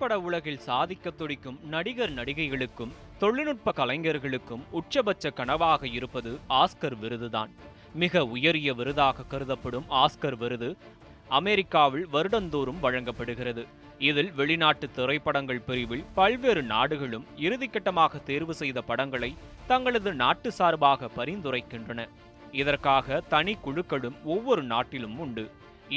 திரைப்பட உலகில் சாதிக்க துடிக்கும் நடிகர் நடிகைகளுக்கும் தொழில்நுட்ப கலைஞர்களுக்கும் உச்சபட்ச கனவாக இருப்பது ஆஸ்கர் விருதுதான். மிக உயரிய விருதாக கருதப்படும் ஆஸ்கர் விருது அமெரிக்காவில் வருடந்தோறும் வழங்கப்படுகிறது. இதில் வெளிநாட்டு திரைப்படங்கள் பிரிவில் பல்வேறு நாடுகளும் இறுதிக்கட்டமாக தேர்வு செய்த படங்களை தங்களது நாட்டு சார்பாக பரிந்துரைக்கின்றன. இதற்காக தனி குழுக்களும் ஒவ்வொரு நாட்டிலும் உண்டு.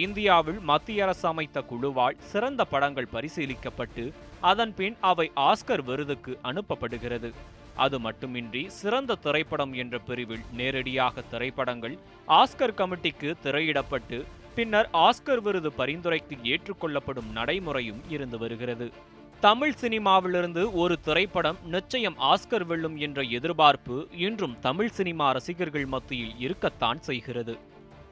இந்தியாவில் மத்திய அரசு அமைத்த குழுவால் சிறந்த படங்கள் பரிசீலிக்கப்பட்டு அதன் பின் அவை ஆஸ்கர் விருதுக்கு அனுப்பப்படுகிறது. அது மட்டுமின்றி சிறந்த திரைப்படம் என்ற பிரிவில் நேரடியாக திரைப்படங்கள் ஆஸ்கர் கமிட்டிக்கு திரையிடப்பட்டு பின்னர் ஆஸ்கர் விருது பரிந்துரைக்கு ஏற்றுக்கொள்ளப்படும் நடைமுறையும் இருந்து வருகிறது. தமிழ் சினிமாவிலிருந்து ஒரு திரைப்படம் நிச்சயம் ஆஸ்கர் வெல்லும் என்ற எதிர்பார்ப்பு இன்றும் தமிழ் சினிமா ரசிகர்கள் மத்தியில் இருக்கத்தான் செய்கிறது.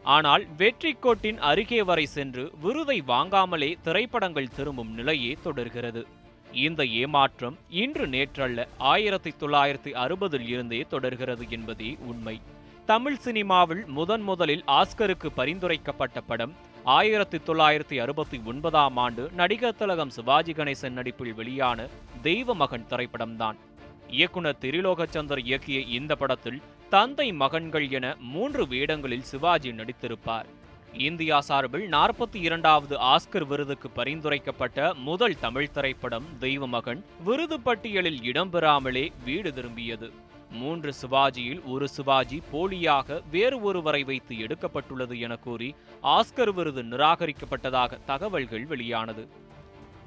ஆனால் வெற்றி கோட்டின் அருகே வரை சென்று விருதை வாங்காமலே திரைப்படங்கள் திரும்பும் நிலையே தொடர்கிறது. இந்த ஏமாற்றம் இன்று நேற்றல்ல ஆயிரத்தி தொள்ளாயிரத்தி அறுபதில் இருந்தே தொடர்கிறது என்பதே உண்மை. தமிழ் சினிமாவில் முதன் முதலில் ஆஸ்கருக்கு பரிந்துரைக்கப்பட்ட படம் ஆயிரத்தி தொள்ளாயிரத்தி அறுபத்தி ஒன்பதாம் ஆண்டு நடிகர் திலகம் சிவாஜி கணேசன் நடிப்பில் வெளியான தெய்வ மகன் திரைப்படம்தான். இயக்குனர் திரிலோகச்சந்தர் இயக்கிய இந்த படத்தில் தந்தை மகன்கள் என மூன்று வேடங்களில் சிவாஜி நடித்திருப்பார். இந்தியா சார்பில் நாற்பத்தி இரண்டாவது ஆஸ்கர் விருதுக்கு பரிந்துரைக்கப்பட்ட முதல் தமிழ் திரைப்படம் தெய்வமகன் விருது பட்டியலில் இடம்பெறாமலே வீடு திரும்பியது. மூன்று சிவாஜியில் ஒரு சிவாஜி போலியாக வேறு ஒருவரை வைத்து எடுக்கப்பட்டுள்ளது என கூறி ஆஸ்கர் விருது நிராகரிக்கப்பட்டதாக தகவல்கள் வெளியானது.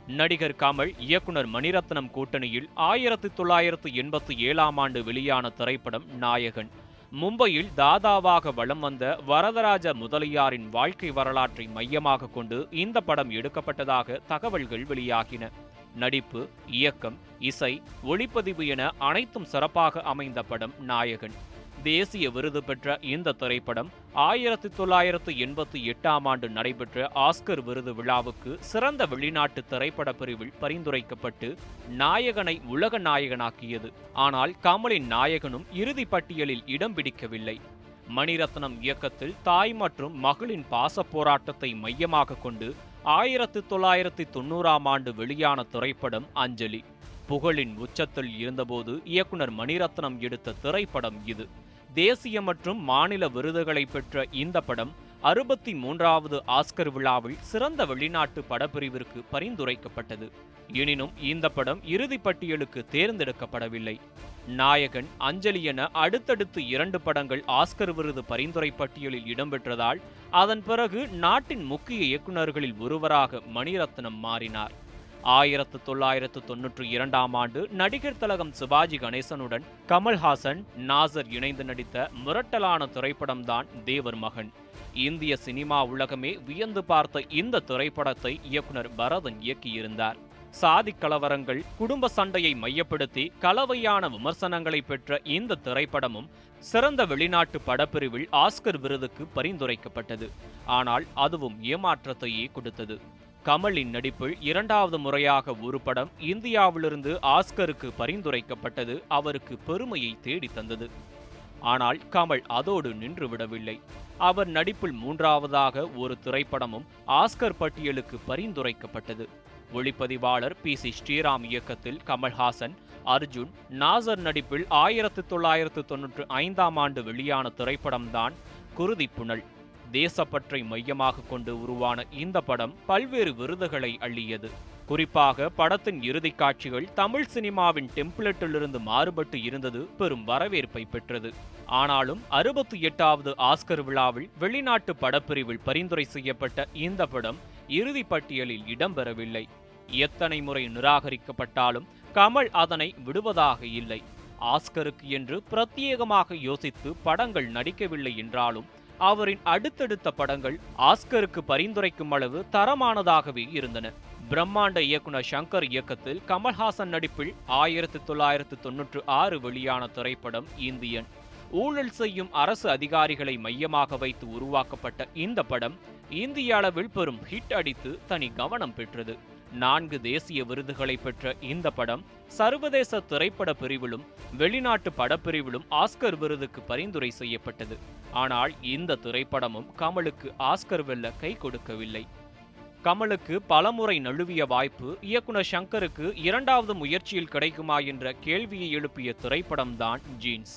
நடிகர் கமல் இயக்குனர் மணிரத்னம் கூட்டணியில் ஆயிரத்தி தொள்ளாயிரத்து எண்பத்தி ஏழாம் ஆண்டு வெளியான திரைப்படம் நாயகன். மும்பையில் தாதாவாக வலம் வந்த வரதராஜ முதலியாரின் வாழ்க்கை வரலாற்றை மையமாக கொண்டு இந்த படம் எடுக்கப்பட்டதாக தகவல்கள் வெளியாகின. நடிப்பு இயக்கம் இசை ஒளிப்பதிவு என அனைத்தும் சிறப்பாக அமைந்த படம் நாயகன். தேசிய விருது பெற்ற இந்த திரைப்படம் ஆயிரத்தி தொள்ளாயிரத்து எண்பத்தி எட்டாம் ஆண்டு நடைபெற்ற ஆஸ்கர் விருது விழாவுக்கு சிறந்த வெளிநாட்டு திரைப்பட பிரிவில் பரிந்துரைக்கப்பட்டு நாயகனை உலக நாயகனாக்கியது. ஆனால் கமலின் நாயகனும் இறுதி பட்டியலில் இடம் பிடிக்கவில்லை. மணிரத்னம் இயக்கத்தில் தாய் மற்றும் மகளின் பாச போராட்டத்தை மையமாக கொண்டு ஆயிரத்தி தொள்ளாயிரத்தி தொண்ணூறாம் ஆண்டு வெளியான திரைப்படம் அஞ்சலி. புகழின் உச்சத்தில் இருந்தபோது இயக்குனர் மணிரத்னம் எடுத்த திரைப்படம் இது. தேசிய மற்றும் மாநில விருதுகளை பெற்ற இந்த படம் அறுபத்தி மூன்றாவது ஆஸ்கர் விழாவில் சிறந்த வெளிநாட்டு படப்பிரிவிற்கு பரிந்துரைக்கப்பட்டது. எனினும் இந்த படம் இறுதி பட்டியலுக்கு தேர்ந்தெடுக்கப்படவில்லை. நாயகன் அஞ்சலி என அடுத்தடுத்து இரண்டு படங்கள் ஆஸ்கர் விருது பரிந்துரை பட்டியலில் இடம்பெற்றதால் அதன் பிறகு நாட்டின் முக்கிய இயக்குநர்களில் ஒருவராக மணிரத்னம் மாறினார். ஆயிரத்து தொள்ளாயிரத்து தொன்னூற்றி இரண்டாம் ஆண்டு நடிகர் திலகம் சிவாஜி கணேசனுடன் கமல்ஹாசன் நாசர் இணைந்து நடித்த முரட்டலான திரைப்படம்தான் தேவர் மகன். இந்திய சினிமா உலகமே வியந்து பார்த்த இந்த திரைப்படத்தை இயக்குனர் பரதன் இயக்கியிருந்தார். சாதி கலவரங்கள் குடும்ப சண்டையை மையப்படுத்தி கலவையான விமர்சனங்களை பெற்ற இந்த திரைப்படமும் சிறந்த வெளிநாட்டு படப்பிரிவில் ஆஸ்கர் விருதுக்கு பரிந்துரைக்கப்பட்டது. ஆனால் அதுவும் ஏமாற்றத்தையே கொடுத்தது. கமலின் நடிப்பில் இரண்டாவது முறையாக ஒரு படம் இந்தியாவிலிருந்து ஆஸ்கருக்கு பரிந்துரைக்கப்பட்டது அவருக்கு பெருமையை தேடி தந்தது. ஆனால் கமல் அதோடு நின்று விடவில்லை. அவர் நடிப்பில் மூன்றாவதாக ஒரு திரைப்படமும் ஆஸ்கர் பட்டியலுக்கு பரிந்துரைக்கப்பட்டது. ஒளிப்பதிவாளர் பி சி ஸ்ரீராம் இயக்கத்தில் கமல்ஹாசன் அர்ஜுன் நாசர் நடிப்பில் ஆயிரத்து தொள்ளாயிரத்து தொன்னூற்று ஐந்தாம் ஆண்டு வெளியான திரைப்படம்தான் குருதி புனல். தேசப்பற்றை மையமாக கொண்டு உருவான இந்த படம் பல்வேறு விருதுகளை அள்ளியது. குறிப்பாக படத்தின் இறுதிக் காட்சிகள் தமிழ் சினிமாவின் டெம்ப்ளெட்டிலிருந்து மாறுபட்டு இருந்தது பெரும் வரவேற்பை பெற்றது. ஆனாலும் அறுபத்தி எட்டாவது ஆஸ்கர் விழாவில் வெளிநாட்டு படப்பிரிவில் பரிந்துரை செய்யப்பட்ட இந்த படம் இறுதி பட்டியலில் இடம்பெறவில்லை. எத்தனை முறை நிராகரிக்கப்பட்டாலும் கமல் அதனை விடுவதாக இல்லை. ஆஸ்கருக்கு என்று பிரத்யேகமாக யோசித்து படங்கள் நடிக்கவில்லை என்றாலும் அவரின் அடுத்தடுத்த படங்கள் ஆஸ்கருக்கு பரிந்துரைக்கும் அளவு தரமானதாகவே இருந்தன. பிரம்மாண்ட இயக்குனர் சங்கர் இயக்கத்தில் கமல்ஹாசன் நடிப்பில் ஆயிரத்தி தொள்ளாயிரத்து தொன்னூற்று ஆறு வெளியான திரைப்படம் இந்தியன். ஊழல் செய்யும் அரசு அதிகாரிகளை மையமாக வைத்து உருவாக்கப்பட்ட இந்த படம் இந்திய அளவில் பெரும் ஹிட் அடித்து தனி கவனம் பெற்றது. நான்கு தேசிய விருதுகளை பெற்ற இந்த படம் சர்வதேச திரைப்பட பிரிவிலும் வெளிநாட்டு படப்பிரிவிலும் ஆஸ்கர் விருதுக்கு பரிந்துரை செய்யப்பட்டது. ஆனால் இந்த திரைப்படமும் கமலுக்கு ஆஸ்கர் வெல்ல கை கொடுக்கவில்லை. கமலுக்கு பலமுறை நழுவிய வாய்ப்பு இயக்குனர் ஷங்கருக்கு இரண்டாவது முயற்சியில் கிடைக்குமா என்ற கேள்வியை எழுப்பிய திரைப்படம்தான் ஜீன்ஸ்.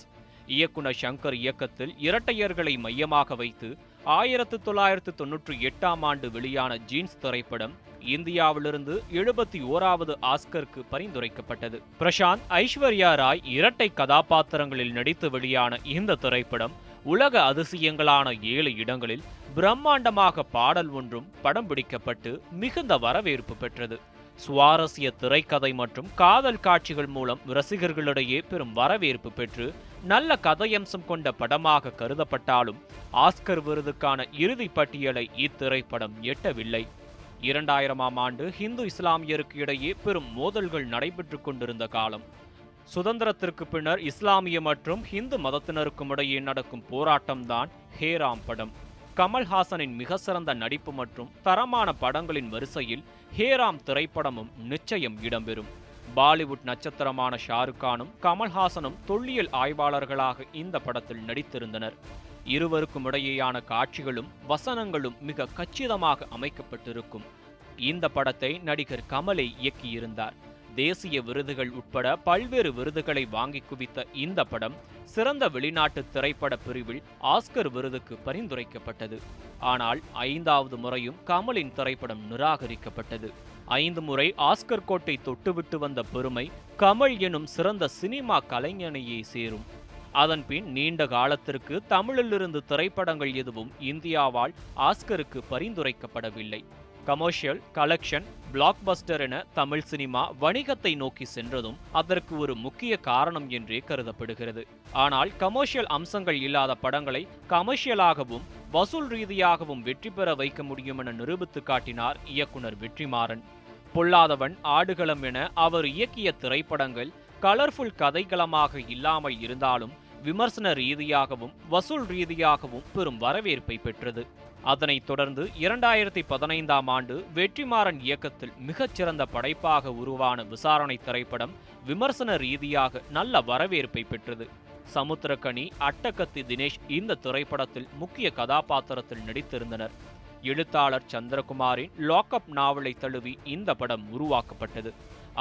இயக்குனர் சங்கர் இயக்கத்தில் இரட்டையர்களை மையமாக வைத்து ஆயிரத்து தொள்ளாயிரத்து தொன்னூற்றி எட்டாம் ஆண்டு வெளியான ஜீன்ஸ் திரைப்படம் இந்தியாவிலிருந்து எழுபத்தி ஓராவது ஆஸ்கருக்கு பரிந்துரைக்கப்பட்டது. பிரசாந்த் ஐஸ்வர்யா ராய் இரட்டை கதாபாத்திரங்களில் நடித்து வெளியான இந்த திரைப்படம் உலக அதிசயங்களான ஏழு இடங்களில் பிரம்மாண்டமாக பாடல் ஒன்றும் படம் பிடிக்கப்பட்டு மிகுந்த வரவேற்பு பெற்றது. சுவாரஸ்ய திரைக்கதை மற்றும் காதல் காட்சிகள் மூலம் ரசிகர்களிடையே பெரும் வரவேற்பு பெற்று நல்ல கதையம்சம் கொண்ட படமாக கருதப்பட்டாலும் ஆஸ்கர் விருதுக்கான இறுதி பட்டியலை இத்திரைப்படம் எட்டவில்லை. இரண்டாயிரமாம் ஆண்டு ஹிந்து இஸ்லாமியருக்கு இடையே பெரும் மோதல்கள் நடைபெற்றுக் கொண்டிருந்த காலம். சுதந்திரத்திற்கு பின்னர் இஸ்லாமிய மற்றும் ஹிந்து மதத்தினருக்கும் இடையே நடக்கும் போராட்டம்தான் ஹேராம் படம். கமல்ஹாசனின் மிக சிறந்த நடிப்பு மற்றும் தரமான படங்களின் வரிசையில் ஹேராம் திரைப்படமும் நிச்சயம் இடம்பெறும். பாலிவுட் நட்சத்திரமான ஷாருக் கானும் கமல்ஹாசனும் தொல்லியல் ஆய்வாளர்களாக இந்த படத்தில் நடித்திருந்தனர். இருவருக்கும் இடையேயான காட்சிகளும் வசனங்களும் மிக கச்சிதமாக அமைக்கப்பட்டிருக்கும். இந்த படத்தை நடிகர் கமலை இயக்கியிருந்தார். தேசிய விருதுகள் உட்பட பல்வேறு விருதுகளை வாங்கி குவித்த இந்த படம் சிறந்த வெளிநாட்டு திரைப்பட பிரிவில் ஆஸ்கர் விருதுக்கு பரிந்துரைக்கப்பட்டது. ஆனால் ஐந்தாவது முறையும் கமலின் திரைப்படம் நிராகரிக்கப்பட்டது. ஐந்து முறை ஆஸ்கர் கோட்டை தொட்டுவிட்டு வந்த பெருமை கமல் எனும் சிறந்த சினிமா கலைஞனையே சேரும். அதன்பின் நீண்ட காலத்திற்கு தமிழிலிருந்து திரைப்படங்கள் எதுவும் இந்தியாவால் ஆஸ்கருக்கு பரிந்துரைக்கப்படவில்லை. கமர்ஷியல் கலெக்ஷன் பிளாக்பஸ்டர் என தமிழ் சினிமா வணிகத்தை நோக்கி சென்றதும் அதற்கு ஒரு முக்கிய காரணம் என்றே கருதப்படுகிறது. ஆனால் கமர்ஷியல் அம்சங்கள் இல்லாத படங்களை கமர்ஷியலாகவும் வசூல் ரீதியாகவும் வெற்றி பெற வைக்க முடியும் என நிரூபித்து காட்டினார் இயக்குனர் வெற்றிமாறன். பொல்லாதவன் ஆடுகளம் என அவர் இயக்கிய திரைப்படங்கள் கலர்ஃபுல் கதைகளமாக இல்லாமல் இருந்தாலும் விமர்சன ரீதியாகவும் வசூல் ரீதியாகவும் பெரும் வரவேற்பை பெற்றது. அதனைத் தொடர்ந்து இரண்டாயிரத்தி பதினைந்தாம் ஆண்டு வெற்றிமாறன் இயக்கத்தில் மிகச்சிறந்த படைப்பாக உருவான விசாரணை திரைப்படம் விமர்சன ரீதியாக நல்ல வரவேற்பை பெற்றது. சமுத்திரக்கனி அட்டகத்தி தினேஷ் இந்த திரைப்படத்தில் முக்கிய கதாபாத்திரத்தில் நடித்திருந்தனர். எழுத்தாளர் சந்திரகுமாரின் லாக்அப் நாவலை தழுவி இந்த படம் உருவாக்கப்பட்டது.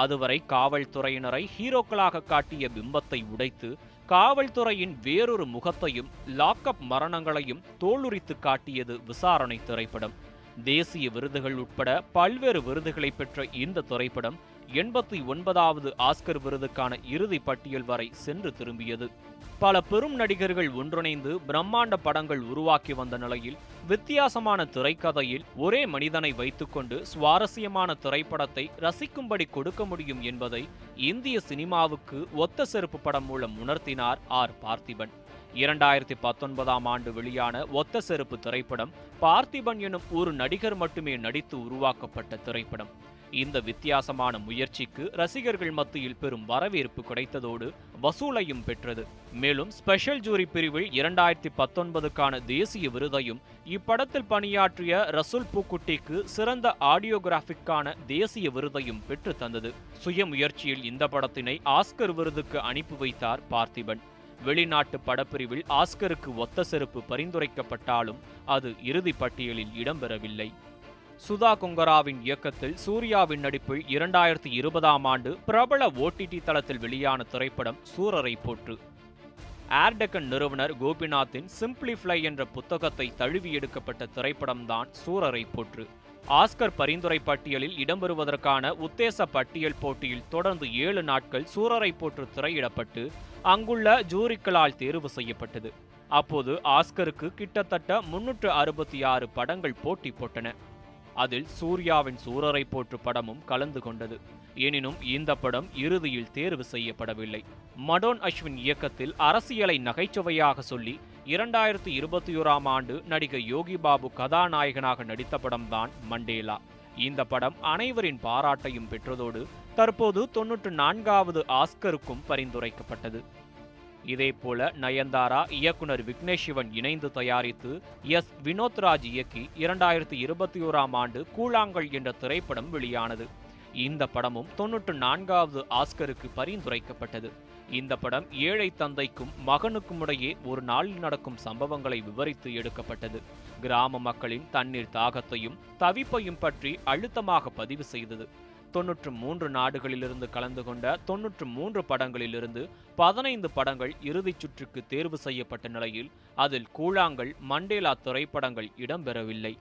அதுவரை காவல்துறையினரை ஹீரோக்களாக காட்டிய பிம்பத்தை உடைத்து காவல்துறையின் வேறொரு முகத்தையும் லாக்அப் மரணங்களையும் தோலுரித்து காட்டியது விசாரணை திரைப்படம். தேசிய விருதுகள் உட்பட பல்வேறு விருதுகளை பெற்ற இந்த திரைப்படம் எண்பத்தி ஒன்பதாவது ஆஸ்கர் விருதுக்கான இறுதி பட்டியல் வரை சென்று திரும்பியது. பல பெரும் நடிகர்கள் ஒன்றிணைந்து பிரம்மாண்ட படங்கள் உருவாக்கி வந்த நிலையில் வித்தியாசமான திரைக்கதையில் ஒரே மனிதனை வைத்துக்கொண்டு சுவாரஸ்யமான திரைப்படத்தை ரசிக்கும்படி கொடுக்க முடியும் என்பதை இந்திய சினிமாவுக்கு ஒத்த செருப்பு படம் மூலம் உணர்த்தினார் ஆர். பார்த்திபன். இரண்டாயிரத்தி பத்தொன்பதாம் ஆண்டு வெளியான ஒத்த செருப்பு திரைப்படம் பார்த்திபன் எனும் ஒரு நடிகர் மட்டுமே நடித்து உருவாக்கப்பட்ட திரைப்படம். இந்த வித்தியாசமான முயற்சிக்கு ரசிகர்கள் மத்தியில் பெரும் வரவேற்பு கிடைத்ததோடு வசூலையும் பெற்றது. மேலும் ஸ்பெஷல் ஜூரி பிரிவில் இரண்டாயிரத்தி பத்தொன்பதுக்கான தேசிய விருதையும் இப்படத்தில் பணியாற்றிய ரசூல் பூக்குட்டிக்கு சிறந்த ஆடியோகிராஃபிக்கான தேசிய விருதையும் பெற்று தந்தது. சுயமுயற்சியில் இந்த படத்தினை ஆஸ்கர் விருதுக்கு அனுப்பி வைத்தார் பார்த்திபன். வெளிநாட்டு படப்பிரிவில் ஆஸ்கருக்கு ஒத்த செருப்பு பரிந்துரைக்கப்பட்டாலும் அது இறுதி பட்டியலில் இடம்பெறவில்லை. சுதா குங்கராவின் இயக்கத்தில் சூர்யாவின் நடிப்பில் இரண்டாயிரத்தி இருபதாம் ஆண்டு பிரபல ஓடிடி தளத்தில் வெளியான திரைப்படம் சூரரை போற்று. ஏர்டெக்கன் நிறுவனர் கோபிநாத்தின் சிம்பிளிஃப்ளை என்ற புத்தகத்தை தழுவி எடுக்கப்பட்ட திரைப்படம்தான் சூரரை போற்று. ஆஸ்கர் பரிந்துரை பட்டியலில் இடம்பெறுவதற்கான உத்தேச பட்டியல் போட்டியில் தொடர்ந்து ஏழு நாட்கள் சூரரை போற்று திரையிடப்பட்டு அங்குள்ள ஜூரிக்களால் தேர்வு செய்யப்பட்டது. அப்போது ஆஸ்கருக்கு கிட்டத்தட்ட முன்னூற்று அறுபத்தி ஆறு படங்கள் போட்டி போட்டன. அதில் சூர்யாவின் சூரரை போற்று படமும் கலந்து கொண்டது. எனினும் இந்த படம் இறுதியில் தேர்வு செய்யப்படவில்லை. மடோன் அஸ்வின் இயக்கத்தில் அரசியலை நகைச்சுவையாக சொல்லி இரண்டாயிரத்தி இருபத்தி ஓராம் ஆண்டு நடிகை யோகி பாபு கதாநாயகனாக நடித்த படம்தான் மண்டேலா. இந்த படம் அனைவரின் பாராட்டையும் பெற்றதோடு தற்போது தொன்னூற்று நான்காவது ஆஸ்கருக்கும் பரிந்துரைக்கப்பட்டது. இதேபோல நயன்தாரா இயக்குனர் விக்னேஷ் சிவன் இணைந்து தயாரித்து எஸ். வினோத்ராஜ் இயக்கி இரண்டாயிரத்தி இருபத்தி ஓராம் ஆண்டு கூழாங்கல் என்ற திரைப்படம் வெளியானது. இந்த படமும் தொன்னூற்று நான்காவது ஆஸ்கருக்கு பரிந்துரைக்கப்பட்டது. இந்த படம் ஏழை தந்தைக்கும் மகனுக்கும் இடையே ஒரு நாளில் நடக்கும் சம்பவங்களை விவரித்து எடுக்கப்பட்டது. கிராம மக்களின் தண்ணீர் தாகத்தையும் தவிப்பையும் பற்றி அழுத்தமாக பதிவு செய்தது. தொன்னூற்று மூன்று நாடுகளிலிருந்து கலந்து கொண்ட தொன்னூற்று மூன்று படங்களிலிருந்து பதினைந்து படங்கள் இறுதிச் சுற்றுக்கு தேர்வு செய்யப்பட்ட நிலையில் அதில் கூழாங்கல் மண்டேலா திரைப்படங்கள் இடம்பெறவில்லை.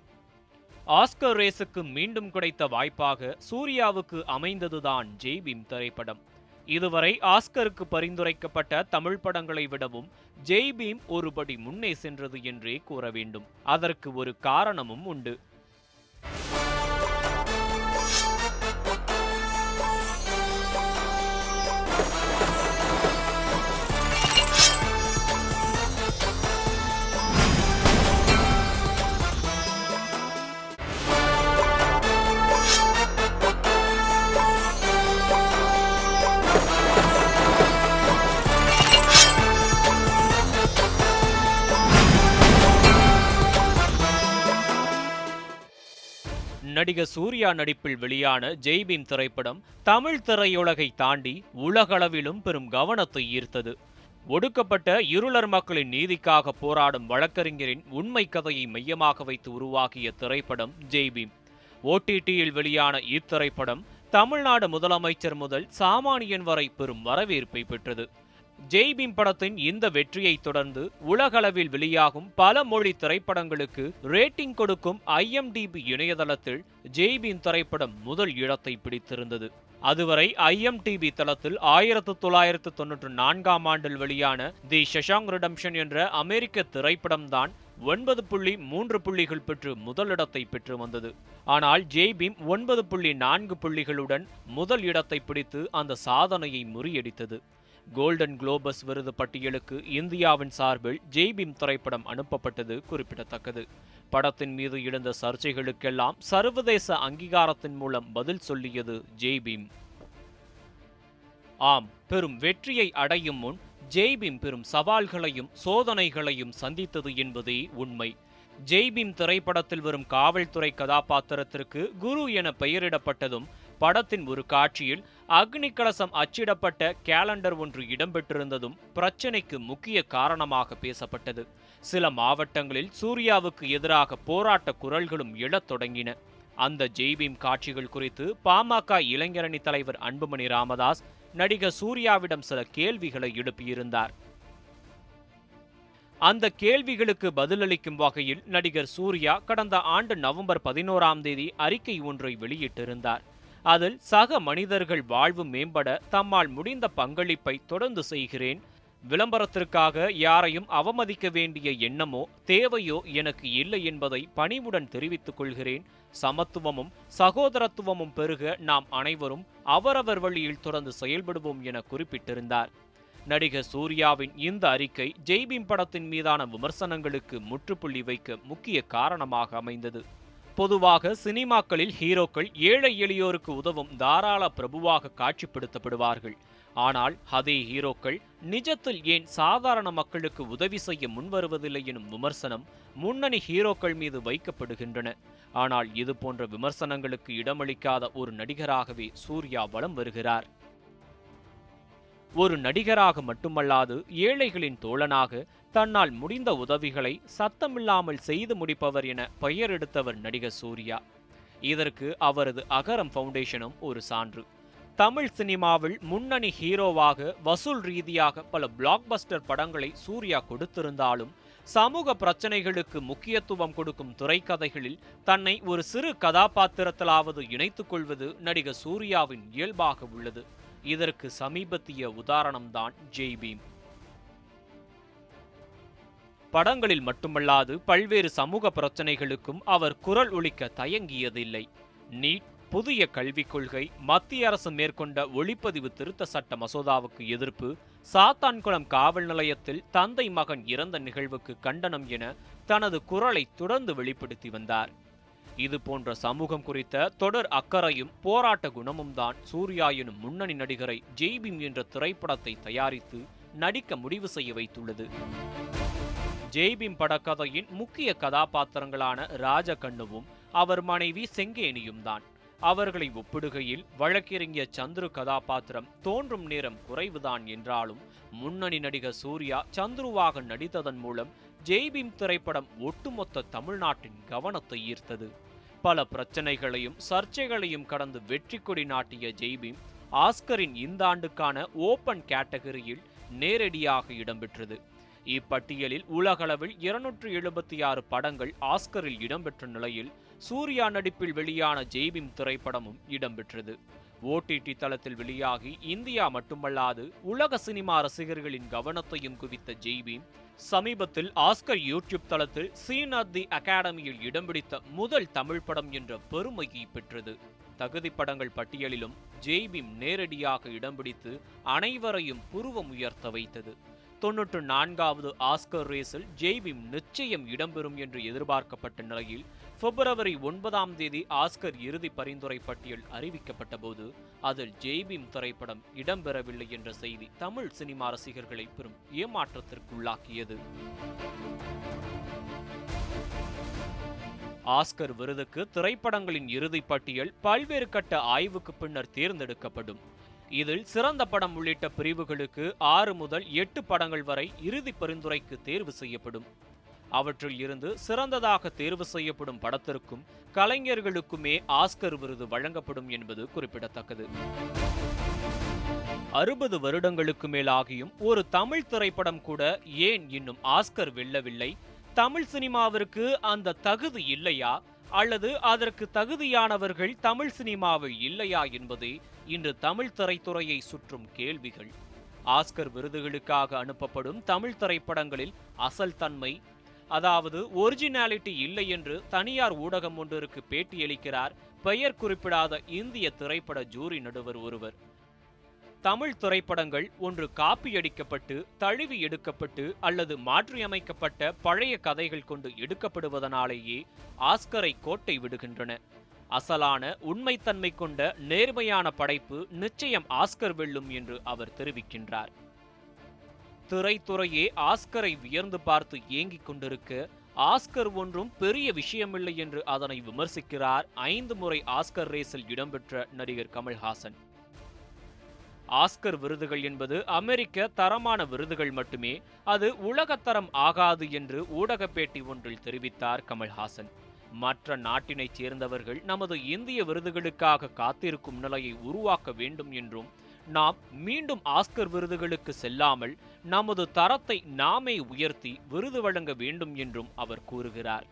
ஆஸ்கர் ரேஸுக்கு மீண்டும் கிடைத்த வாய்ப்பாக சூர்யாவுக்கு அமைந்ததுதான் ஜெய் பீம் திரைப்படம். இதுவரை ஆஸ்கருக்கு பரிந்துரைக்கப்பட்ட தமிழ் படங்களை விடவும் ஜெய் பீம் ஒருபடி முன்னே சென்றது என்றே கூற வேண்டும். அதற்கு ஒரு காரணமும் உண்டு. நடிகர் சூர்யா நடிப்பில் வெளியான ஜெய்பீம் திரைப்படம் தமிழ் திரையுலகை தாண்டி உலகளவிலும் பெரும் கவனத்தை ஈர்த்தது. ஒடுக்கப்பட்ட இருளர் மக்களின் நீதிக்காக போராடும் வழக்கறிஞரின் உண்மை கதையை மையமாக வைத்து உருவாக்கிய திரைப்படம் ஜெய்பீம் ஓடிடியில் வெளியான இத்திரைப்படம் தமிழ்நாடு முதலமைச்சர் முதல் சாமானியன் வரை பெரும் வரவேற்பை பெற்றது. ஜெய்பீம் படத்தின் இந்த வெற்றியை தொடர்ந்து உலகளவில் வெளியாகும் பல மொழி திரைப்படங்களுக்கு ரேட்டிங் கொடுக்கும் ஐஎம்டிபி இணையதளத்தில் ஜெய்பீம் திரைப்படம் முதல் இடத்தை பிடித்திருந்தது. அதுவரை ஐஎம்டிபி தளத்தில் ஆயிரத்து தொள்ளாயிரத்து தொன்னூற்று நான்காம் ஆண்டில் வெளியான தி ஷஷாங் ரிடம்ஷன் என்ற அமெரிக்க திரைப்படம்தான் ஒன்பது புள்ளி மூன்று புள்ளிகள் பெற்று முதலிடத்தை பெற்று வந்தது. ஆனால் ஜெய்பீம் ஒன்பது புள்ளி நான்கு புள்ளிகளுடன் முதல் இடத்தை பிடித்து அந்த சாதனையை முறியடித்தது. கோல்டன் குளோபஸ் விருது பட்டியலுக்கு இந்தியாவின் சார்பில் ஜெய்பீம் திரைப்படம் அனுப்பப்பட்டது குறிப்பிடத்தக்கது. படத்தின் மீது எழுந்த சர்ச்சைகளுக்கெல்லாம் சர்வதேச அங்கீகாரத்தின் மூலம் பதில் சொல்லியது ஜெய்பீம் ஆம் பெரும் வெற்றியை அடையும் முன் ஜெய்பீம் பெரும் சவால்களையும் சோதனைகளையும் சந்தித்தது என்பதே உண்மை. ஜெய்பீம் திரைப்படத்தில் வரும் காவல்துறை கதாபாத்திரத்திற்கு குரு என பெயரிடப்பட்டதும் படத்தின் ஒரு காட்சியில் அக்னி கலசம் அச்சிடப்பட்ட கேலண்டர் ஒன்று இடம்பெற்றிருந்ததும் பிரச்சினைக்கு முக்கிய காரணமாக பேசப்பட்டது. சில மாவட்டங்களில் சூர்யாவுக்கு எதிராக போராட்ட குரல்களும் எழத் தொடங்கின. அந்த ஜெய்பீம் காட்சிகள் குறித்து பாமக இளைஞரணி தலைவர் அன்புமணி ராமதாஸ் நடிகர் சூர்யாவிடம் சில கேள்விகளை எழுப்பியிருந்தார். அந்த கேள்விகளுக்கு பதிலளிக்கும் வகையில் நடிகர் சூர்யா கடந்த ஆண்டு நவம்பர் பதினோராம் தேதி அறிக்கை ஒன்றை வெளியிட்டிருந்தார். அதில் சக மனிதர்கள் வாழ்வு மேம்பட தம்மால் முடிந்த பங்களிப்பை தொடர்ந்து செய்கிறேன். விளம்பரத்திற்காக யாரையும் அவமதிக்க வேண்டிய எண்ணமோ தேவையோ எனக்கு இல்லை என்பதை பணிவுடன் தெரிவித்துக் கொள்கிறேன். சமத்துவமும் சகோதரத்துவமும் பெருக நாம் அனைவரும் அவரவர் வழியில் தொடர்ந்து செயல்படுவோம் என குறிப்பிட்டிருந்தார். நடிகர் சூர்யாவின் இந்த அறிக்கை ஜெய்பீம் படத்தின் மீதான விமர்சனங்களுக்கு முற்றுப்புள்ளி வைக்க முக்கிய காரணமாக அமைந்தது. பொதுவாக சினிமாக்களில் ஹீரோக்கள் ஏழை எளியோருக்கு உதவும் தாராள பிரபுவாக காட்சிப்படுத்தப்படுவார்கள். ஆனால் அதே ஹீரோக்கள் நிஜத்தில் ஏன் சாதாரண மக்களுக்கு உதவி செய்ய முன்வருவதில்லை எனும் விமர்சனம் முன்னணி ஹீரோக்கள் மீது வைக்கப்படுகின்றன. ஆனால் இது போன்ற விமர்சனங்களுக்கு இடமளிக்காத ஒரு நடிகராகவே சூர்யா வலம் வருகிறார். ஒரு நடிகராக மட்டுமல்லாது ஏழைகளின் தோழனாக தன்னால் முடிந்த உதவிகளை சத்தமில்லாமல் செய்து முடிப்பவர் என பெயர் எடுத்தவர் நடிகர் சூர்யா. இதற்கு அவரது அகரம் ஃபவுண்டேஷனும் ஒரு சான்று. தமிழ் சினிமாவில் முன்னணி ஹீரோவாக வசூல் ரீதியாக பல பிளாக்பஸ்டர் படங்களை சூர்யா கொடுத்திருந்தாலும் சமூக பிரச்சனைகளுக்கு முக்கியத்துவம் கொடுக்கும் துறைக்கதைகளில் தன்னை ஒரு சிறு கதாபாத்திரத்திலாவது இணைத்துக் கொள்வது நடிகர் சூர்யாவின் இயல்பாக உள்ளது. இதற்கு சமீபத்திய உதாரணம்தான் ஜெய்பீம். படங்களில் மட்டுமல்லாது பல்வேறு சமூக பிரச்சனைகளுக்கும் அவர் குரல் ஒழிக்க தயங்கியதில்லை. நீட் புதிய கல்விக் கொள்கை மத்திய அரசு மேற்கொண்ட ஒளிப்பதிவு திருத்த சட்ட மசோதாவுக்கு எதிர்ப்பு சாத்தான்குளம் காவல் நிலையத்தில் தந்தை மகன் இறந்த நிகழ்வுக்கு கண்டனம் என தனது குரலை தொடர்ந்து வெளிப்படுத்தி வந்தார். இது போன்ற சமூகம் குறித்த தொடர் அக்கறையும் போராட்ட குணமும் தான் சூர்யா எனும் முன்னணி நடிகரை ஜெய்பீம் என்ற திரைப்படத்தை தயாரித்து நடிக்க முடிவு செய்ய வைத்துள்ளது. ஜெய்பீம் படக்கதையின் முக்கிய கதாபாத்திரங்களான ராஜகண்ணுவும் அவர் மனைவி செங்கேனியும் தான். அவர்களை ஒப்பிடுகையில் வழக்கறிஞர் சந்துரு கதாபாத்திரம் தோன்றும் நேரம் குறைவுதான் என்றாலும் முன்னணி நடிகர் சூர்யா சந்துருவாக நடித்ததன் மூலம் ஜெய்பீம் திரைப்படம் ஒட்டுமொத்த தமிழ்நாட்டின் கவனத்தை ஈர்த்தது. பல பிரச்சனைகளையும் சர்ச்சைகளையும் கடந்து வெற்றி கொடி நாட்டிய ஜெய்பீம் ஆஸ்கரின் இந்த ஆண்டுக்கான ஓபன் கேட்டகரியில் நேரடியாக இடம்பெற்றது இப்பட்டியலில் உலகளவில் இருநூற்று எழுபத்தி ஆறு படங்கள் ஆஸ்கரில் இடம்பெற்ற நிலையில் சூர்யா நடிப்பில் வெளியான ஜெய்பீம் திரைப்படமும் இடம்பெற்றது. ஓடிடி தளத்தில் வெளியாகி இந்தியா மட்டுமல்லாது உலக சினிமா ரசிகர்களின் கவனத்தையும் குவித்த ஜெய்பீம் சமீபத்தில் ஆஸ்கர் யூடியூப் தளத்தில் சீன் அட் தி அகாடமியில் இடம் பிடித்த முதல் தமிழ் படம் என்ற பெருமையை பெற்றது. தகுதி படங்கள் பட்டியலிலும் ஜெய்பீம் நேரடியாக இடம் பிடித்து அனைவரையும் புருவம் உயர்த்த வைத்தது. தொன்னூற்று நான்காவது ஆஸ்கர் ரேஸில் ஜெய்பீம் நிச்சயம் இடம்பெறும் என்று எதிர்பார்க்கப்பட்ட நிலையில் பிப்ரவரி ஒன்பதாம் தேதி ஆஸ்கர் இறுதி பரிந்துரை பட்டியல் அறிவிக்கப்பட்ட போது அதில் ஜெய்பீம் திரைப்படம் இடம்பெறவில்லை என்ற செய்தி தமிழ் சினிமா ரசிகர்களை பெரும் ஏமாற்றத்திற்குள்ளாக்கியது. ஆஸ்கர் விருதுக்கு திரைப்படங்களின் இறுதி பட்டியல் பல்வேறு கட்ட ஆய்வுக்கு பின்னர் தேர்ந்தெடுக்கப்படும். இதில் சிறந்த படம் உள்ளிட்ட பிரிவுகளுக்கு ஆறு முதல் எட்டு படங்கள் வரை இறுதி பரிந்துரைக்கு தேர்வு செய்யப்படும். அவற்றில் இருந்து சிறந்ததாக தேர்வு செய்யப்படும் படத்திற்கும் கலைஞர்களுக்குமே ஆஸ்கர் விருது வழங்கப்படும் என்பது குறிப்பிடத்தக்கது. அறுபது வருடங்களுக்கு மேலாகியும் ஒரு தமிழ் திரைப்படம் கூட ஏன் இன்னும் ஆஸ்கர் வெல்லவில்லை? தமிழ் சினிமாவிற்கு அந்த தகுதி இல்லையா? அல்லது அதற்கு தகுதியானவர்கள் தமிழ் சினிமாவில் இல்லையா என்பதே இன்று தமிழ் திரைத்துறையை சுற்றும் கேள்விகள். ஆஸ்கர் விருதுகளுக்காக அனுப்பப்படும் தமிழ் திரைப்படங்களில் அசல் தன்மை அதாவது ஒரிஜினாலிட்டி இல்லை என்று தனியார் ஊடகம் ஒன்றிற்கு பேட்டியளிக்கிறார் பெயர் குறிப்பிடாத இந்திய திரைப்பட ஜூரி நடுவர் ஒருவர். தமிழ் திரைப்படங்கள் ஒன்று காப்பியடிக்கப்பட்டு தழுவி எடுக்கப்பட்டு அல்லது மாற்றியமைக்கப்பட்ட பழைய கதைகள் கொண்டு எடுக்கப்படுவதனாலேயே ஆஸ்கரை கோட்டை விடுகின்றன. அசலான உண்மைத்தன்மை கொண்ட நேர்மையான படைப்பு நிச்சயம் ஆஸ்கர் வெல்லும் என்று அவர் தெரிவிக்கின்றார். திரைத்துறையே ஆஸ்கரை வியர்ந்து பார்த்து ஏங்கிக் கொண்டிருக்க ஆஸ்கர் ஒன்றும் பெரிய விஷயமில்லை என்று அதனை விமர்சிக்கிறார் ஐந்து முறை ஆஸ்கர் ரேஸில் இடம்பெற்ற நடிகர் கமல்ஹாசன். ஆஸ்கர் விருதுகள் என்பது அமெரிக்க தரமான விருதுகள் மட்டுமே அது உலகத்தரம் ஆகாது என்று ஊடக பேட்டி ஒன்றில் தெரிவித்தார் கமல்ஹாசன். மற்ற நாட்டினைச் சேர்ந்தவர்கள் நமது இந்திய விருதுகளுக்காக காத்திருக்கும் நிலையை உருவாக்க வேண்டும் என்றும் நாம் மீண்டும் ஆஸ்கர் விருதுகளுக்கு செல்லாமல் நமது தரத்தை நாமே உயர்த்தி விருது வழங்க வேண்டும் என்றும் அவர் கூறுகிறார்.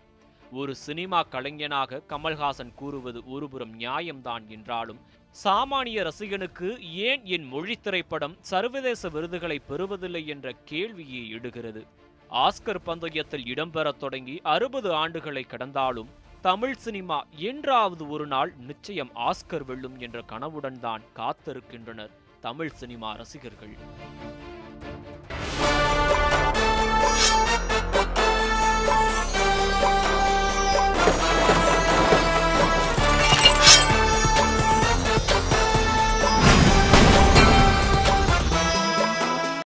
ஒரு சினிமா கலைஞனாக கமல்ஹாசன் கூறுவது ஒருபுறம் நியாயம்தான் என்றாலும் சாமானிய ரசிகனுக்கு ஏன் என் மொழி திரைப்படம் சர்வதேச விருதுகளை பெறுவதில்லை என்ற கேள்வியை எடுகிறது ஆஸ்கர் பந்தயத்தில் இடம்பெறத் தொடங்கி அறுபது ஆண்டுகளை கடந்தாலும் தமிழ் சினிமா என்றாவது ஒரு நாள் நிச்சயம் ஆஸ்கர் வெல்லும் என்ற கனவுடன் தான் காத்திருக்கின்றனர் தமிழ் சினிமா ரசிகர்கள்.